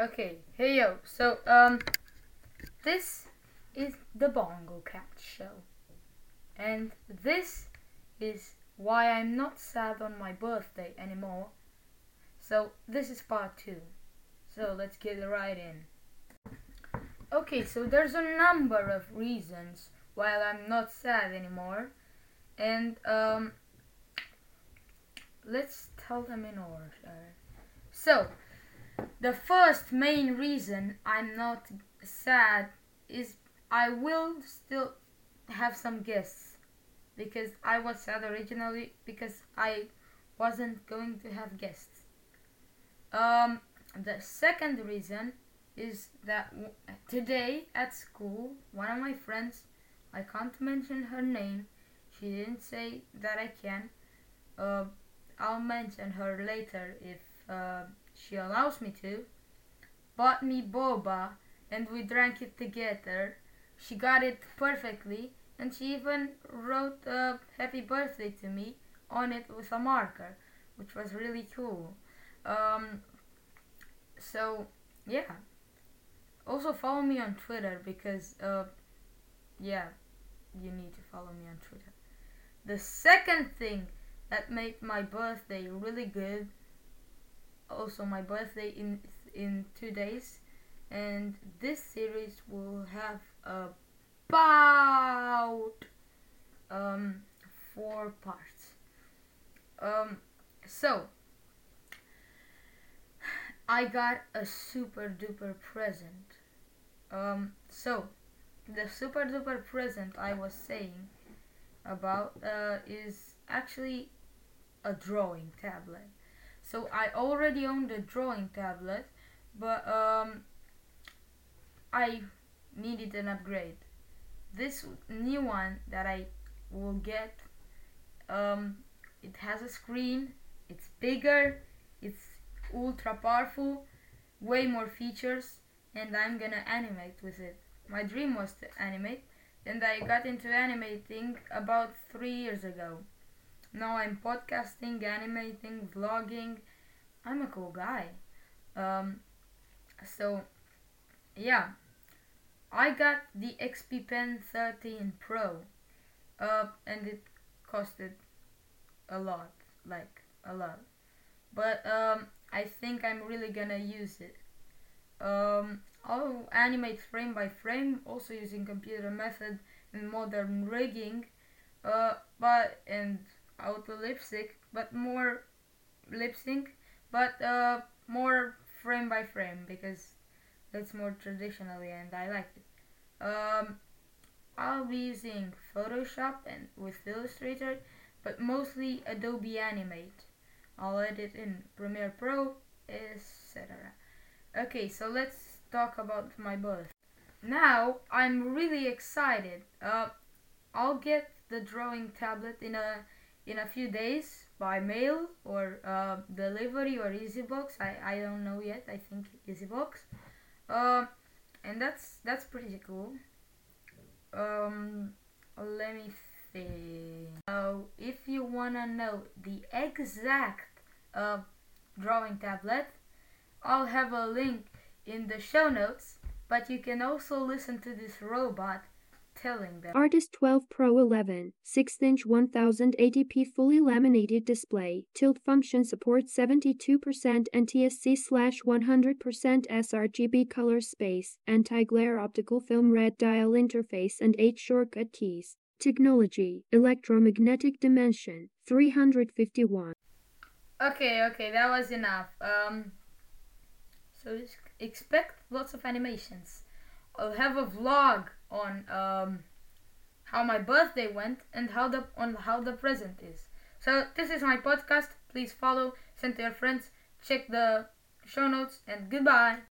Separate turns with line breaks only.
Okay, hey yo. So, um, this is the Bongo Cat Show. And this is why I'm not sad on my birthday anymore. So, this is part two. So, let's get right in. Okay, so there's a number of reasons why I'm not sad anymore. And, um, let's tell them in order. So, the first main reason I'm not sad is I will still have some guests because I was sad originally because I wasn't going to have guests. Um, the second reason is that w- today at school, one of my friends, I can't mention her name, she didn't say that I can. Uh, I'll mention her later if uh, she allows me to, bought me boba and we drank it together. She got it perfectly and she even wrote a happy birthday to me on it with a marker, which was really cool. Um, so, yeah. Also, follow me on Twitter because, uh, yeah, you need to follow me on Twitter. The second thing that made my birthday really good also my birthday in in two days. And this series will have about um four parts. Um so I got a super duper present. Um so the super duper present I was saying about uh, is actually a drawing tablet so I already own a drawing tablet, but um, I needed an upgrade. This new one that I will get, um, it has a screen, it's bigger, it's ultra powerful, way more features, and I'm gonna animate with it. My dream was to animate, and I got into animating about three years ago. Now I'm podcasting, animating, vlogging. I'm a cool guy. Um, so, yeah. I got the XP Pen 13 Pro. Uh, and it costed a lot. Like, a lot. But, um, I think I'm really gonna use it. Um, I'll animate frame by frame, also using computer method and modern rigging. Uh, but, and auto lip sync, but more lip sync, but uh, more frame by frame because that's more traditionally and I like it. Um, I'll be using Photoshop and with Illustrator, but mostly Adobe Animate. I'll edit in Premiere Pro, etc. Okay, so let's talk about my birth. Now I'm really excited. Uh, I'll get the drawing tablet in a in a few days by mail or uh, delivery or EasyBox. I, I don't know yet. I think EasyBox. Uh, and that's that's pretty cool. Um, let me think. So if you wanna know the exact uh, drawing tablet, I'll have a link in the show notes. But you can also listen to this robot telling them.
Artist 12 Pro 11, 6-inch 1080p fully laminated display. Tilt function supports 72% NTSC slash 100% sRGB color space, anti-glare optical film red dial interface and 8 shortcut keys. Technology, electromagnetic dimension, 351.
Okay, okay, that was enough. Um, so expect lots of animations. I'll have a vlog on um, how my birthday went and how the on how the present is. So this is my podcast. Please follow, send to your friends, check the show notes, and goodbye.